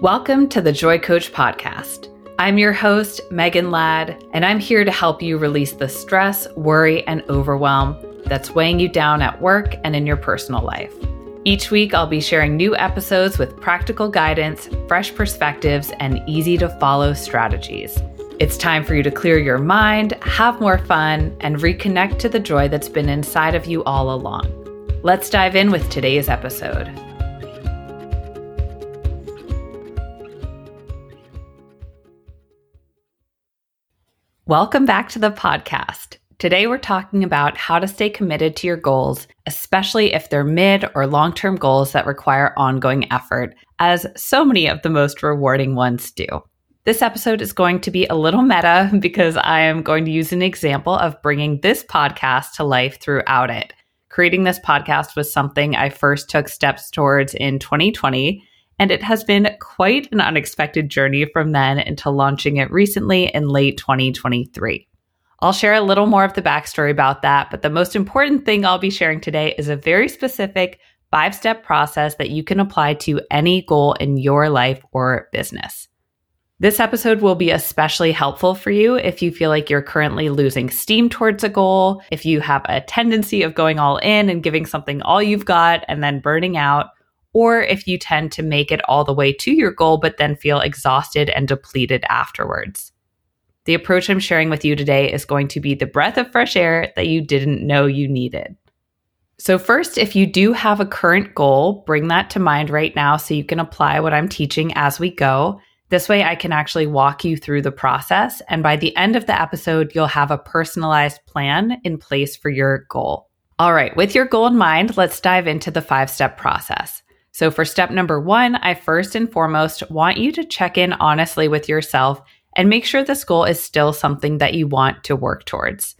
Welcome to the Joy Coach Podcast. I'm your host, Megan Ladd, and I'm here to help you release the stress, worry, and overwhelm that's weighing you down at work and in your personal life. Each week, I'll be sharing new episodes with practical guidance, fresh perspectives, and easy to follow strategies. It's time for you to clear your mind, have more fun, and reconnect to the joy that's been inside of you all along. Let's dive in with today's episode. Welcome back to the podcast. Today, we're talking about how to stay committed to your goals, especially if they're mid or long term goals that require ongoing effort, as so many of the most rewarding ones do. This episode is going to be a little meta because I am going to use an example of bringing this podcast to life throughout it. Creating this podcast was something I first took steps towards in 2020 and it has been quite an unexpected journey from then until launching it recently in late 2023. I'll share a little more of the backstory about that, but the most important thing I'll be sharing today is a very specific five step process that you can apply to any goal in your life or business. This episode will be especially helpful for you if you feel like you're currently losing steam towards a goal, if you have a tendency of going all in and giving something all you've got and then burning out, or if you tend to make it all the way to your goal, but then feel exhausted and depleted afterwards. The approach I'm sharing with you today is going to be the breath of fresh air that you didn't know you needed. So, first, if you do have a current goal, bring that to mind right now so you can apply what I'm teaching as we go. This way, I can actually walk you through the process. And by the end of the episode, you'll have a personalized plan in place for your goal. All right, with your goal in mind, let's dive into the five step process. So, for step number one, I first and foremost want you to check in honestly with yourself and make sure this goal is still something that you want to work towards.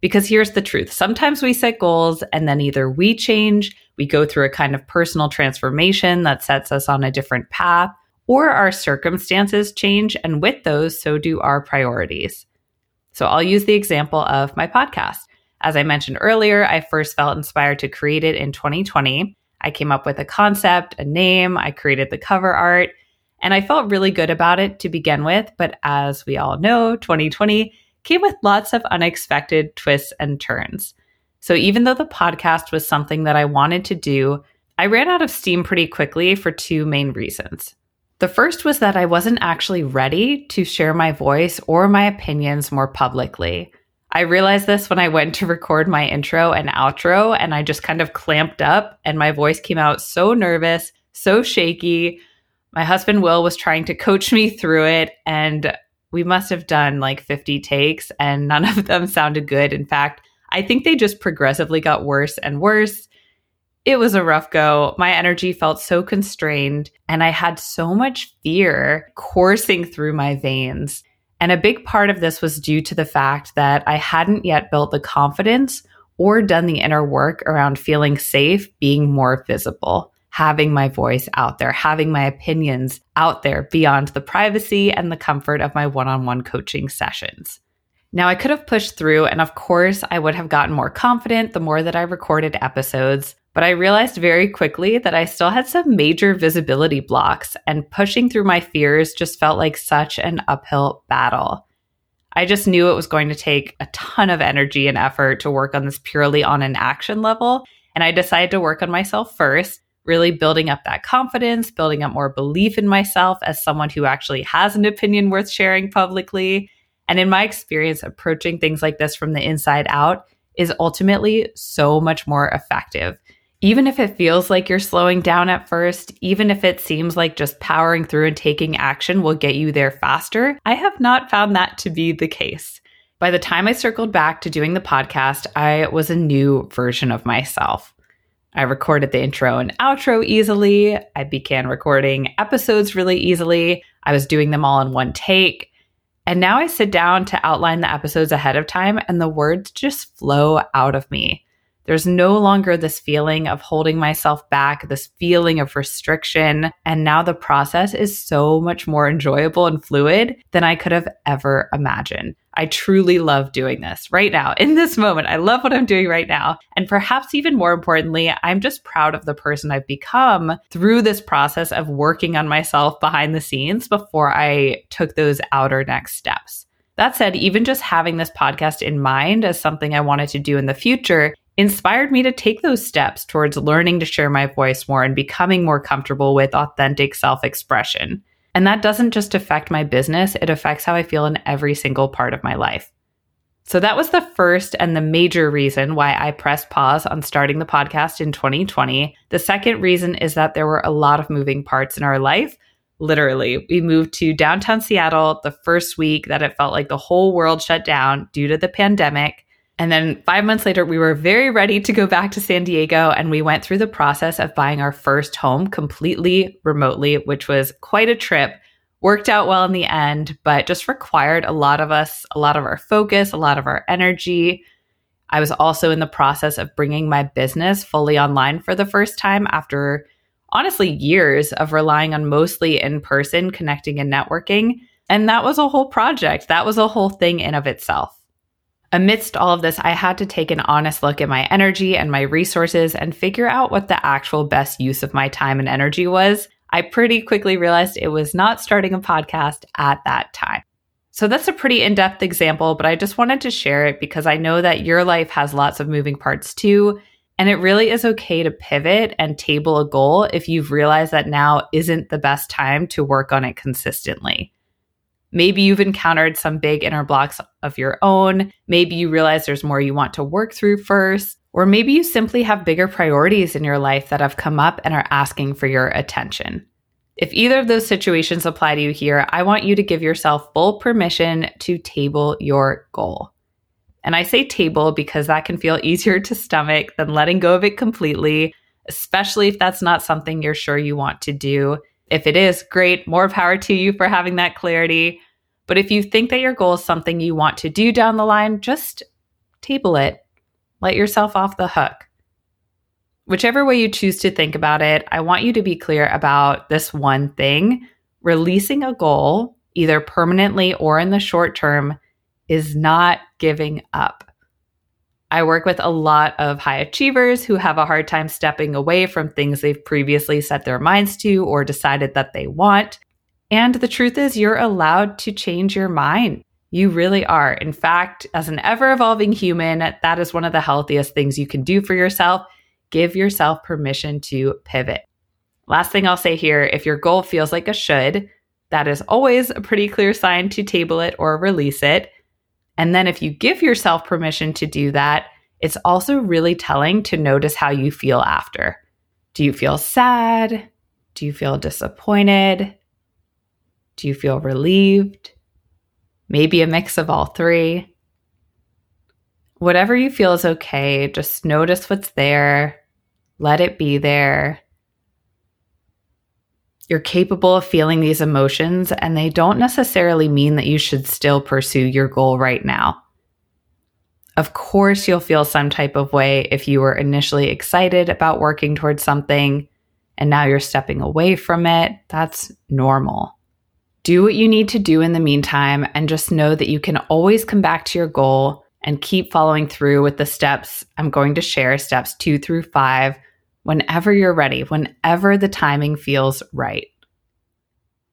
Because here's the truth sometimes we set goals and then either we change, we go through a kind of personal transformation that sets us on a different path, or our circumstances change, and with those, so do our priorities. So, I'll use the example of my podcast. As I mentioned earlier, I first felt inspired to create it in 2020. I came up with a concept, a name, I created the cover art, and I felt really good about it to begin with. But as we all know, 2020 came with lots of unexpected twists and turns. So even though the podcast was something that I wanted to do, I ran out of steam pretty quickly for two main reasons. The first was that I wasn't actually ready to share my voice or my opinions more publicly. I realized this when I went to record my intro and outro, and I just kind of clamped up, and my voice came out so nervous, so shaky. My husband Will was trying to coach me through it, and we must have done like 50 takes, and none of them sounded good. In fact, I think they just progressively got worse and worse. It was a rough go. My energy felt so constrained, and I had so much fear coursing through my veins. And a big part of this was due to the fact that I hadn't yet built the confidence or done the inner work around feeling safe being more visible, having my voice out there, having my opinions out there beyond the privacy and the comfort of my one on one coaching sessions. Now, I could have pushed through, and of course, I would have gotten more confident the more that I recorded episodes. But I realized very quickly that I still had some major visibility blocks, and pushing through my fears just felt like such an uphill battle. I just knew it was going to take a ton of energy and effort to work on this purely on an action level. And I decided to work on myself first, really building up that confidence, building up more belief in myself as someone who actually has an opinion worth sharing publicly. And in my experience, approaching things like this from the inside out is ultimately so much more effective even if it feels like you're slowing down at first, even if it seems like just powering through and taking action will get you there faster, I have not found that to be the case. By the time I circled back to doing the podcast, I was a new version of myself. I recorded the intro and outro easily. I began recording episodes really easily. I was doing them all in one take. And now I sit down to outline the episodes ahead of time, and the words just flow out of me. There's no longer this feeling of holding myself back, this feeling of restriction. And now the process is so much more enjoyable and fluid than I could have ever imagined. I truly love doing this right now in this moment. I love what I'm doing right now. And perhaps even more importantly, I'm just proud of the person I've become through this process of working on myself behind the scenes before I took those outer next steps. That said, even just having this podcast in mind as something I wanted to do in the future inspired me to take those steps towards learning to share my voice more and becoming more comfortable with authentic self expression. And that doesn't just affect my business, it affects how I feel in every single part of my life. So that was the first and the major reason why I pressed pause on starting the podcast in 2020. The second reason is that there were a lot of moving parts in our life. Literally, we moved to downtown Seattle the first week that it felt like the whole world shut down due to the pandemic. And then five months later, we were very ready to go back to San Diego. And we went through the process of buying our first home completely remotely, which was quite a trip. Worked out well in the end, but just required a lot of us, a lot of our focus, a lot of our energy. I was also in the process of bringing my business fully online for the first time after honestly years of relying on mostly in person connecting and networking. And that was a whole project. That was a whole thing in of itself. Amidst all of this, I had to take an honest look at my energy and my resources and figure out what the actual best use of my time and energy was. I pretty quickly realized it was not starting a podcast at that time. So that's a pretty in depth example, but I just wanted to share it because I know that your life has lots of moving parts too. And it really is okay to pivot and table a goal if you've realized that now isn't the best time to work on it consistently. Maybe you've encountered some big inner blocks of your own. Maybe you realize there's more you want to work through first. Or maybe you simply have bigger priorities in your life that have come up and are asking for your attention. If either of those situations apply to you here, I want you to give yourself full permission to table your goal. And I say table because that can feel easier to stomach than letting go of it completely, especially if that's not something you're sure you want to do. If it is, great, more power to you for having that clarity. But if you think that your goal is something you want to do down the line, just table it. Let yourself off the hook. Whichever way you choose to think about it, I want you to be clear about this one thing. Releasing a goal, either permanently or in the short term, is not giving up. I work with a lot of high achievers who have a hard time stepping away from things they've previously set their minds to or decided that they want. And the truth is, you're allowed to change your mind. You really are. In fact, as an ever evolving human, that is one of the healthiest things you can do for yourself. Give yourself permission to pivot. Last thing I'll say here if your goal feels like a should, that is always a pretty clear sign to table it or release it. And then if you give yourself permission to do that, it's also really telling to notice how you feel after. Do you feel sad? Do you feel disappointed? Do you feel relieved? Maybe a mix of all three. Whatever you feel is okay. Just notice what's there. Let it be there. You're capable of feeling these emotions, and they don't necessarily mean that you should still pursue your goal right now. Of course, you'll feel some type of way if you were initially excited about working towards something and now you're stepping away from it. That's normal. Do what you need to do in the meantime and just know that you can always come back to your goal and keep following through with the steps I'm going to share, steps two through five, whenever you're ready, whenever the timing feels right.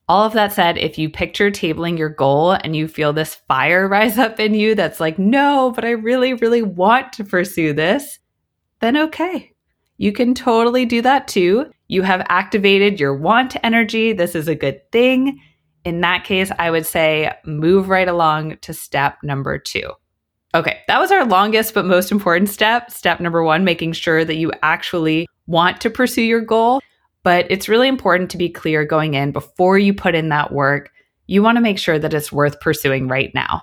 All of that said, if you picture tabling your goal and you feel this fire rise up in you that's like, no, but I really, really want to pursue this, then okay. You can totally do that too. You have activated your want energy. This is a good thing in that case, I would say move right along to step number two. Okay, that was our longest but most important step. Step number one, making sure that you actually want to pursue your goal. But it's really important to be clear going in before you put in that work. You want to make sure that it's worth pursuing right now.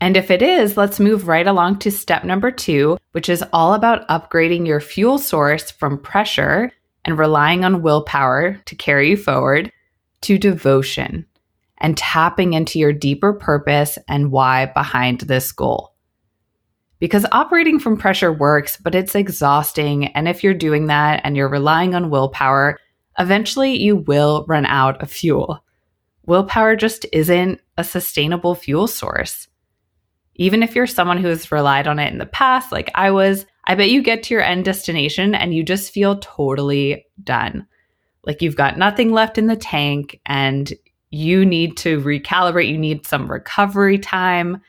And if it is, let's move right along to step number two, which is all about upgrading your fuel source from pressure and relying on willpower to carry you forward to devotion and tapping into your deeper purpose and why behind this goal. Because operating from pressure works, but it's exhausting. And if you're doing that and you're relying on willpower, eventually you will run out of fuel. Willpower just isn't a sustainable fuel source. Even if you're someone who has relied on it in the past, like I was, I bet you get to your end destination and you just feel totally done. Like you've got nothing left in the tank and you need to recalibrate, you need some recovery time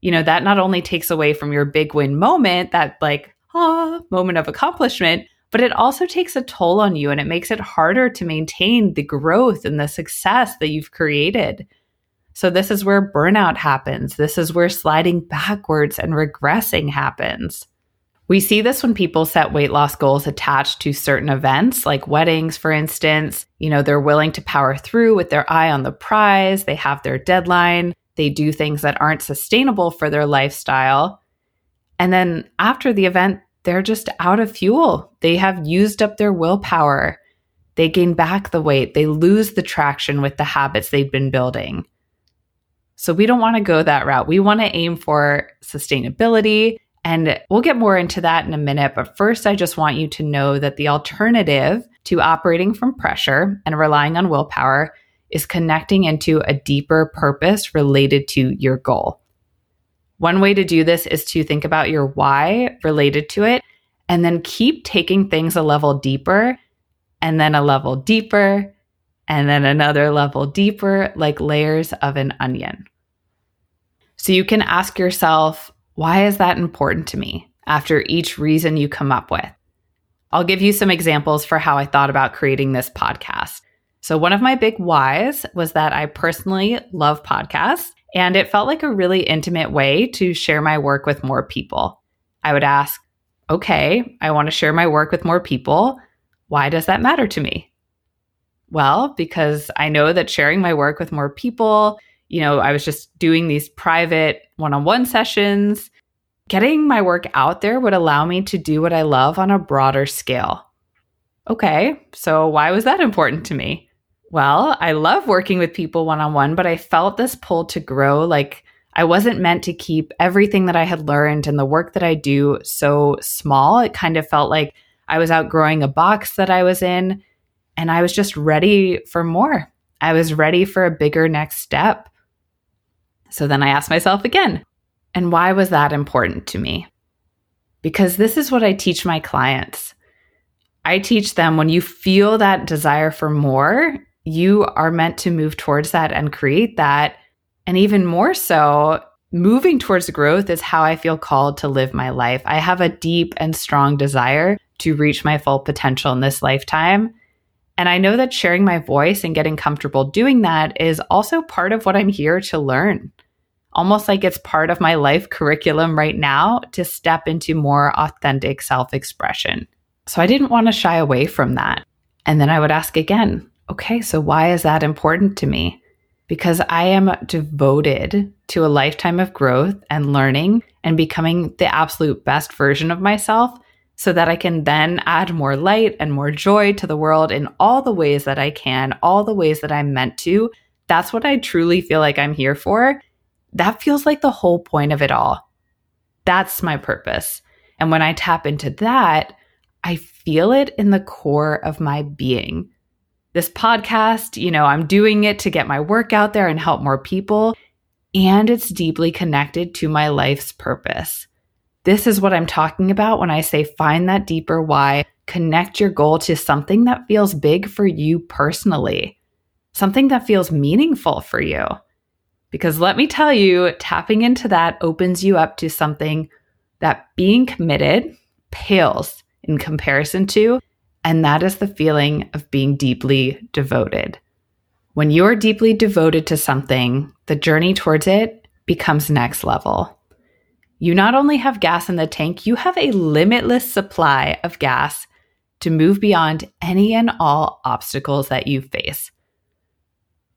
you know, that not only takes away from your big win moment, that like, ah, moment of accomplishment, but it also takes a toll on you and it makes it harder to maintain the growth and the success that you've created. So, this is where burnout happens. This is where sliding backwards and regressing happens. We see this when people set weight loss goals attached to certain events, like weddings, for instance. You know, they're willing to power through with their eye on the prize, they have their deadline, they do things that aren't sustainable for their lifestyle. And then after the event, they're just out of fuel. They have used up their willpower. They gain back the weight. They lose the traction with the habits they've been building. So we don't want to go that route. We want to aim for sustainability. And we'll get more into that in a minute. But first, I just want you to know that the alternative to operating from pressure and relying on willpower is connecting into a deeper purpose related to your goal. One way to do this is to think about your why related to it and then keep taking things a level deeper and then a level deeper and then another level deeper, like layers of an onion. So you can ask yourself, why is that important to me after each reason you come up with? I'll give you some examples for how I thought about creating this podcast. So, one of my big whys was that I personally love podcasts, and it felt like a really intimate way to share my work with more people. I would ask, okay, I want to share my work with more people. Why does that matter to me? Well, because I know that sharing my work with more people, you know, I was just doing these private one on one sessions. Getting my work out there would allow me to do what I love on a broader scale. Okay, so why was that important to me? Well, I love working with people one on one, but I felt this pull to grow. Like I wasn't meant to keep everything that I had learned and the work that I do so small. It kind of felt like I was outgrowing a box that I was in, and I was just ready for more. I was ready for a bigger next step. So then I asked myself again, and why was that important to me? Because this is what I teach my clients. I teach them when you feel that desire for more, you are meant to move towards that and create that. And even more so, moving towards growth is how I feel called to live my life. I have a deep and strong desire to reach my full potential in this lifetime. And I know that sharing my voice and getting comfortable doing that is also part of what I'm here to learn. Almost like it's part of my life curriculum right now to step into more authentic self expression. So I didn't want to shy away from that. And then I would ask again, okay, so why is that important to me? Because I am devoted to a lifetime of growth and learning and becoming the absolute best version of myself so that I can then add more light and more joy to the world in all the ways that I can, all the ways that I'm meant to. That's what I truly feel like I'm here for. That feels like the whole point of it all. That's my purpose. And when I tap into that, I feel it in the core of my being this podcast, you know, I'm doing it to get my work out there and help more people. And it's deeply connected to my life's purpose. This is what I'm talking about when I say find that deeper why, connect your goal to something that feels big for you personally, something that feels meaningful for you. Because let me tell you, tapping into that opens you up to something that being committed pales in comparison to and that is the feeling of being deeply devoted. When you're deeply devoted to something, the journey towards it becomes next level. You not only have gas in the tank, you have a limitless supply of gas to move beyond any and all obstacles that you face.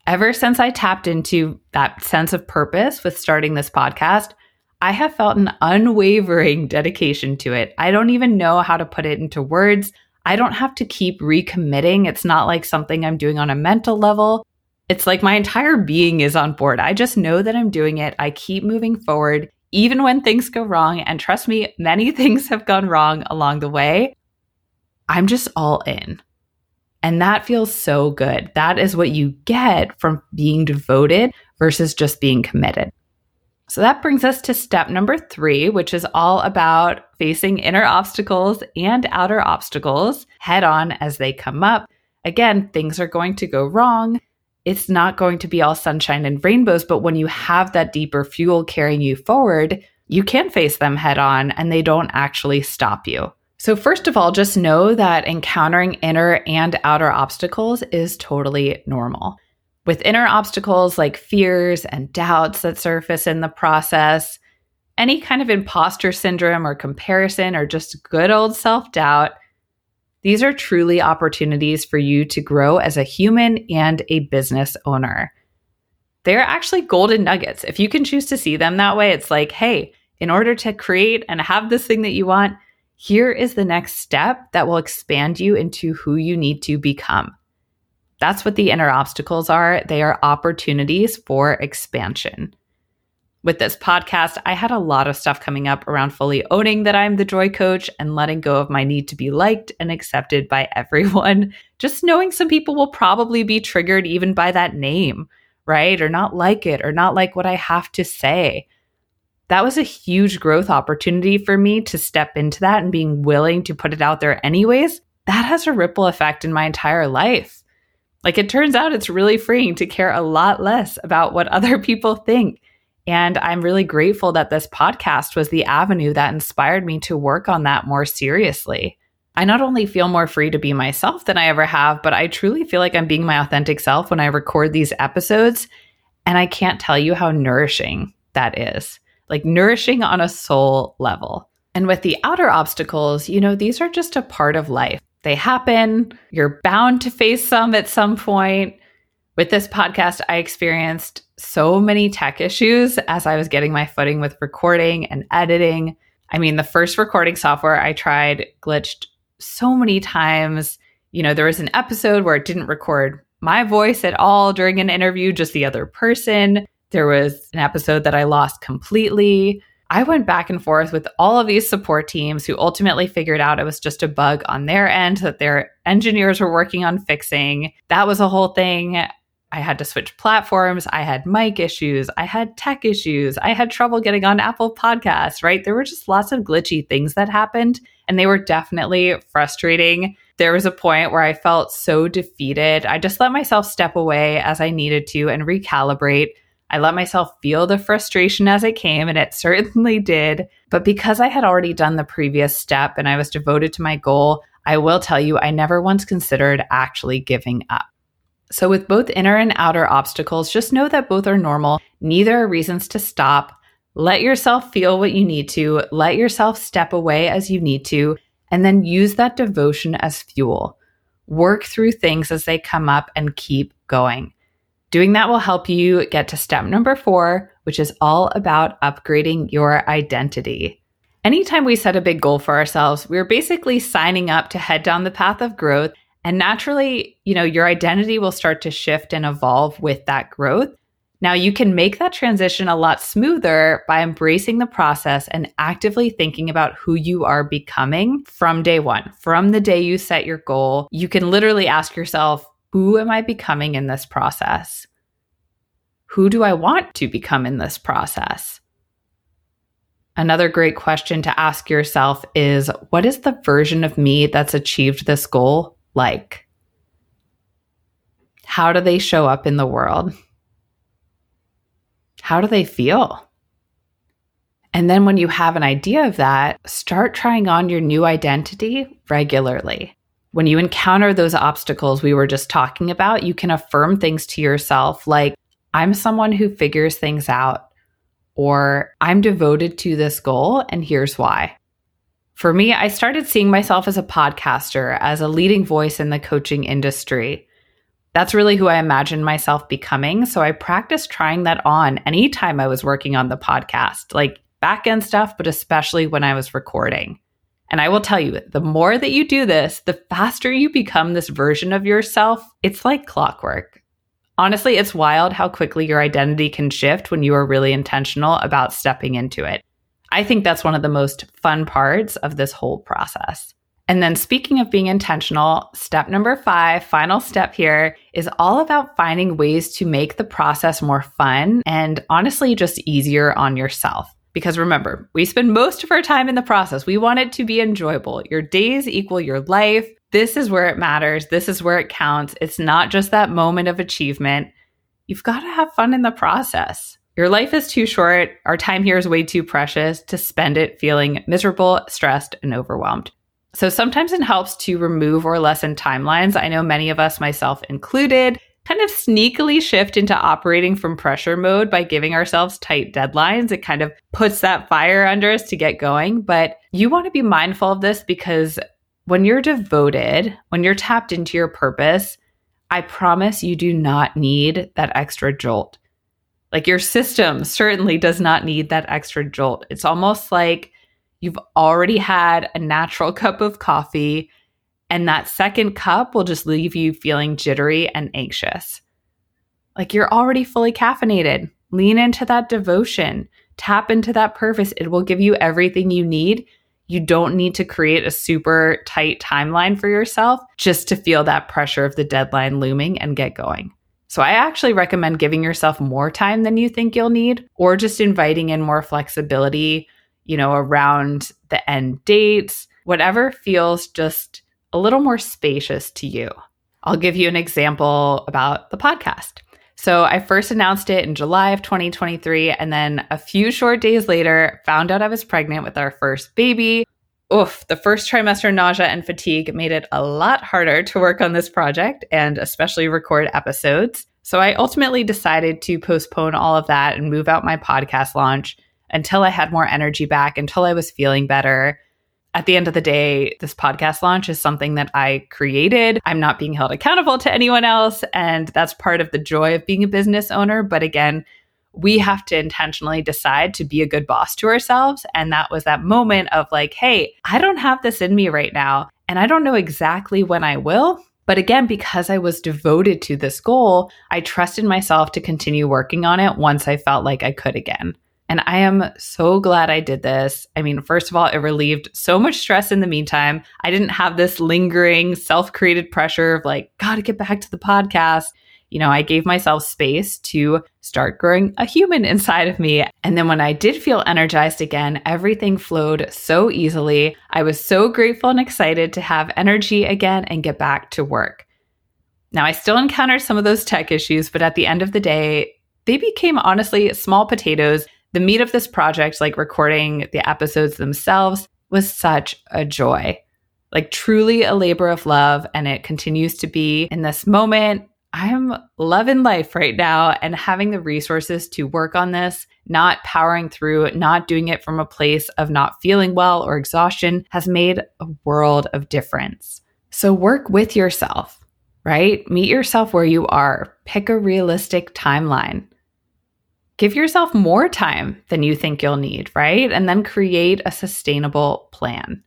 Ever since I tapped into that sense of purpose with starting this podcast, I have felt an unwavering dedication to it. I don't even know how to put it into words. I don't have to keep recommitting. It's not like something I'm doing on a mental level. It's like my entire being is on board. I just know that I'm doing it. I keep moving forward, even when things go wrong. And trust me, many things have gone wrong along the way. I'm just all in. And that feels so good. That is what you get from being devoted versus just being committed. So that brings us to step number three, which is all about facing inner obstacles and outer obstacles head on as they come up. Again, things are going to go wrong. It's not going to be all sunshine and rainbows, but when you have that deeper fuel carrying you forward, you can face them head on and they don't actually stop you. So, first of all, just know that encountering inner and outer obstacles is totally normal. With inner obstacles like fears and doubts that surface in the process, any kind of imposter syndrome or comparison or just good old self doubt, these are truly opportunities for you to grow as a human and a business owner. They're actually golden nuggets. If you can choose to see them that way, it's like, hey, in order to create and have this thing that you want, here is the next step that will expand you into who you need to become. That's what the inner obstacles are. They are opportunities for expansion. With this podcast, I had a lot of stuff coming up around fully owning that I'm the joy coach and letting go of my need to be liked and accepted by everyone. Just knowing some people will probably be triggered even by that name, right? Or not like it, or not like what I have to say. That was a huge growth opportunity for me to step into that and being willing to put it out there anyways. That has a ripple effect in my entire life. Like it turns out it's really freeing to care a lot less about what other people think. And I'm really grateful that this podcast was the avenue that inspired me to work on that more seriously. I not only feel more free to be myself than I ever have, but I truly feel like I'm being my authentic self when I record these episodes. And I can't tell you how nourishing that is like nourishing on a soul level. And with the outer obstacles, you know, these are just a part of life. They happen. You're bound to face some at some point. With this podcast, I experienced so many tech issues as I was getting my footing with recording and editing. I mean, the first recording software I tried glitched so many times. You know, there was an episode where it didn't record my voice at all during an interview, just the other person. There was an episode that I lost completely. I went back and forth with all of these support teams who ultimately figured out it was just a bug on their end that their engineers were working on fixing. That was a whole thing. I had to switch platforms. I had mic issues. I had tech issues. I had trouble getting on Apple Podcasts, right? There were just lots of glitchy things that happened, and they were definitely frustrating. There was a point where I felt so defeated. I just let myself step away as I needed to and recalibrate. I let myself feel the frustration as it came, and it certainly did. But because I had already done the previous step and I was devoted to my goal, I will tell you, I never once considered actually giving up. So, with both inner and outer obstacles, just know that both are normal. Neither are reasons to stop. Let yourself feel what you need to, let yourself step away as you need to, and then use that devotion as fuel. Work through things as they come up and keep going. Doing that will help you get to step number four, which is all about upgrading your identity. Anytime we set a big goal for ourselves, we're basically signing up to head down the path of growth. And naturally, you know, your identity will start to shift and evolve with that growth. Now, you can make that transition a lot smoother by embracing the process and actively thinking about who you are becoming from day one. From the day you set your goal, you can literally ask yourself, who am I becoming in this process? Who do I want to become in this process? Another great question to ask yourself is what is the version of me that's achieved this goal like? How do they show up in the world? How do they feel? And then when you have an idea of that, start trying on your new identity regularly when you encounter those obstacles we were just talking about, you can affirm things to yourself like, I'm someone who figures things out, or I'm devoted to this goal, and here's why. For me, I started seeing myself as a podcaster, as a leading voice in the coaching industry. That's really who I imagined myself becoming. So I practiced trying that on anytime I was working on the podcast, like back end stuff, but especially when I was recording. And I will tell you, the more that you do this, the faster you become this version of yourself. It's like clockwork. Honestly, it's wild how quickly your identity can shift when you are really intentional about stepping into it. I think that's one of the most fun parts of this whole process. And then, speaking of being intentional, step number five, final step here, is all about finding ways to make the process more fun and honestly just easier on yourself. Because remember, we spend most of our time in the process. We want it to be enjoyable. Your days equal your life. This is where it matters. This is where it counts. It's not just that moment of achievement. You've got to have fun in the process. Your life is too short. Our time here is way too precious to spend it feeling miserable, stressed, and overwhelmed. So sometimes it helps to remove or lessen timelines. I know many of us, myself included, kind of sneakily shift into operating from pressure mode by giving ourselves tight deadlines. It kind of puts that fire under us to get going. But you want to be mindful of this because when you're devoted, when you're tapped into your purpose, I promise you do not need that extra jolt. Like your system certainly does not need that extra jolt. It's almost like You've already had a natural cup of coffee, and that second cup will just leave you feeling jittery and anxious. Like you're already fully caffeinated. Lean into that devotion, tap into that purpose. It will give you everything you need. You don't need to create a super tight timeline for yourself just to feel that pressure of the deadline looming and get going. So, I actually recommend giving yourself more time than you think you'll need, or just inviting in more flexibility you know, around the end dates, whatever feels just a little more spacious to you. I'll give you an example about the podcast. So I first announced it in July of 2023. And then a few short days later, found out I was pregnant with our first baby. Oof, the first trimester nausea and fatigue made it a lot harder to work on this project and especially record episodes. So I ultimately decided to postpone all of that and move out my podcast launch until I had more energy back, until I was feeling better. At the end of the day, this podcast launch is something that I created. I'm not being held accountable to anyone else. And that's part of the joy of being a business owner. But again, we have to intentionally decide to be a good boss to ourselves. And that was that moment of like, hey, I don't have this in me right now. And I don't know exactly when I will. But again, because I was devoted to this goal, I trusted myself to continue working on it once I felt like I could again. And I am so glad I did this. I mean, first of all, it relieved so much stress in the meantime. I didn't have this lingering self created pressure of like, gotta get back to the podcast. You know, I gave myself space to start growing a human inside of me. And then when I did feel energized again, everything flowed so easily. I was so grateful and excited to have energy again and get back to work. Now, I still encountered some of those tech issues, but at the end of the day, they became honestly small potatoes the meat of this project, like recording the episodes themselves, was such a joy. Like, truly a labor of love. And it continues to be in this moment. I'm loving life right now and having the resources to work on this, not powering through, not doing it from a place of not feeling well or exhaustion has made a world of difference. So work with yourself, right? Meet yourself where you are. Pick a realistic timeline give yourself more time than you think you'll need, right? And then create a sustainable plan.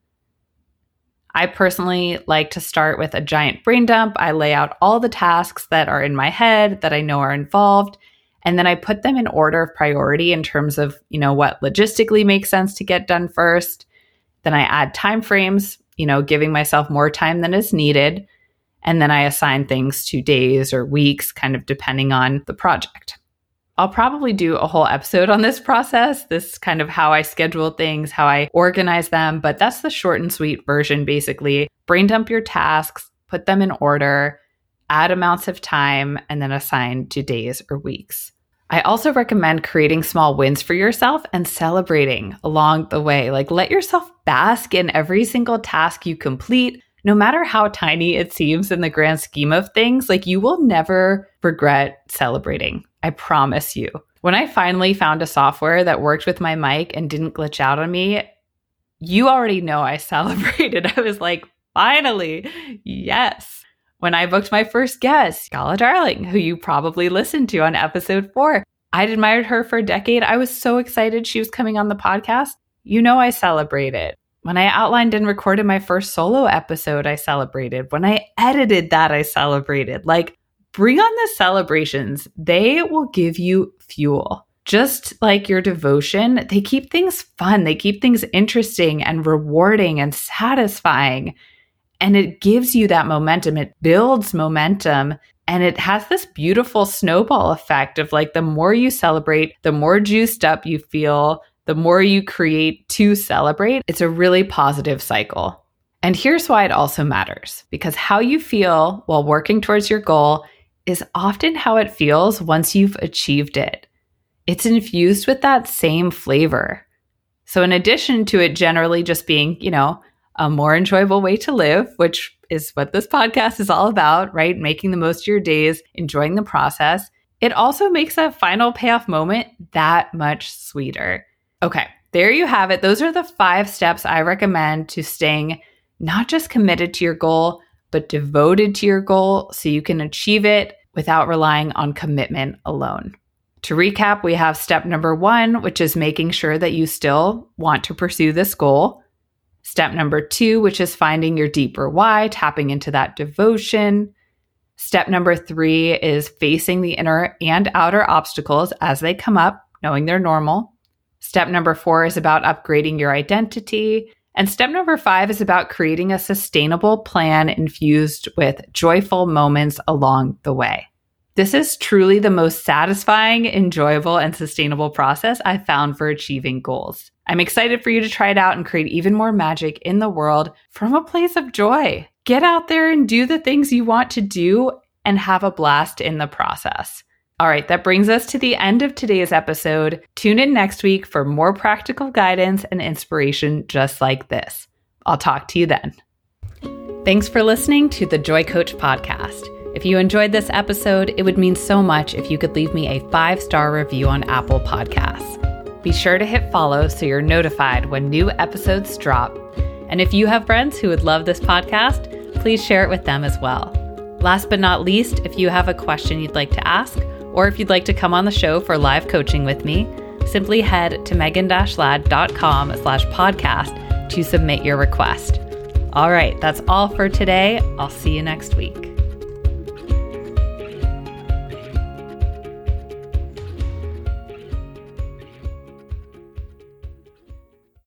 I personally like to start with a giant brain dump. I lay out all the tasks that are in my head that I know are involved, and then I put them in order of priority in terms of, you know, what logistically makes sense to get done first. Then I add time frames, you know, giving myself more time than is needed, and then I assign things to days or weeks kind of depending on the project. I'll probably do a whole episode on this process, this kind of how I schedule things, how I organize them, but that's the short and sweet version basically. Brain dump your tasks, put them in order, add amounts of time, and then assign to days or weeks. I also recommend creating small wins for yourself and celebrating along the way. Like let yourself bask in every single task you complete, no matter how tiny it seems in the grand scheme of things. Like you will never regret celebrating I promise you. When I finally found a software that worked with my mic and didn't glitch out on me, you already know I celebrated. I was like, finally, yes. When I booked my first guest, Scala Darling, who you probably listened to on episode four, I'd admired her for a decade. I was so excited she was coming on the podcast. You know, I celebrated. When I outlined and recorded my first solo episode, I celebrated. When I edited that, I celebrated. Like, bring on the celebrations. They will give you fuel. just like your devotion, they keep things fun. They keep things interesting and rewarding and satisfying. And it gives you that momentum. It builds momentum. And it has this beautiful snowball effect of like the more you celebrate, the more juiced up you feel, the more you create to celebrate. It's a really positive cycle. And here's why it also matters because how you feel while working towards your goal is often how it feels once you've achieved it. It's infused with that same flavor. So, in addition to it generally just being, you know, a more enjoyable way to live, which is what this podcast is all about, right? Making the most of your days, enjoying the process. It also makes that final payoff moment that much sweeter. Okay, there you have it. Those are the five steps I recommend to staying not just committed to your goal, but devoted to your goal so you can achieve it without relying on commitment alone. To recap, we have step number one, which is making sure that you still want to pursue this goal. Step number two, which is finding your deeper why, tapping into that devotion. Step number three is facing the inner and outer obstacles as they come up, knowing they're normal. Step number four is about upgrading your identity. And step number five is about creating a sustainable plan infused with joyful moments along the way. This is truly the most satisfying, enjoyable, and sustainable process I've found for achieving goals. I'm excited for you to try it out and create even more magic in the world from a place of joy. Get out there and do the things you want to do and have a blast in the process. All right, that brings us to the end of today's episode. Tune in next week for more practical guidance and inspiration just like this. I'll talk to you then. Thanks for listening to the Joy Coach podcast. If you enjoyed this episode, it would mean so much if you could leave me a five star review on Apple Podcasts. Be sure to hit follow so you're notified when new episodes drop. And if you have friends who would love this podcast, please share it with them as well. Last but not least, if you have a question you'd like to ask, or if you'd like to come on the show for live coaching with me, simply head to megan-ladd.com slash podcast to submit your request. All right, that's all for today. I'll see you next week.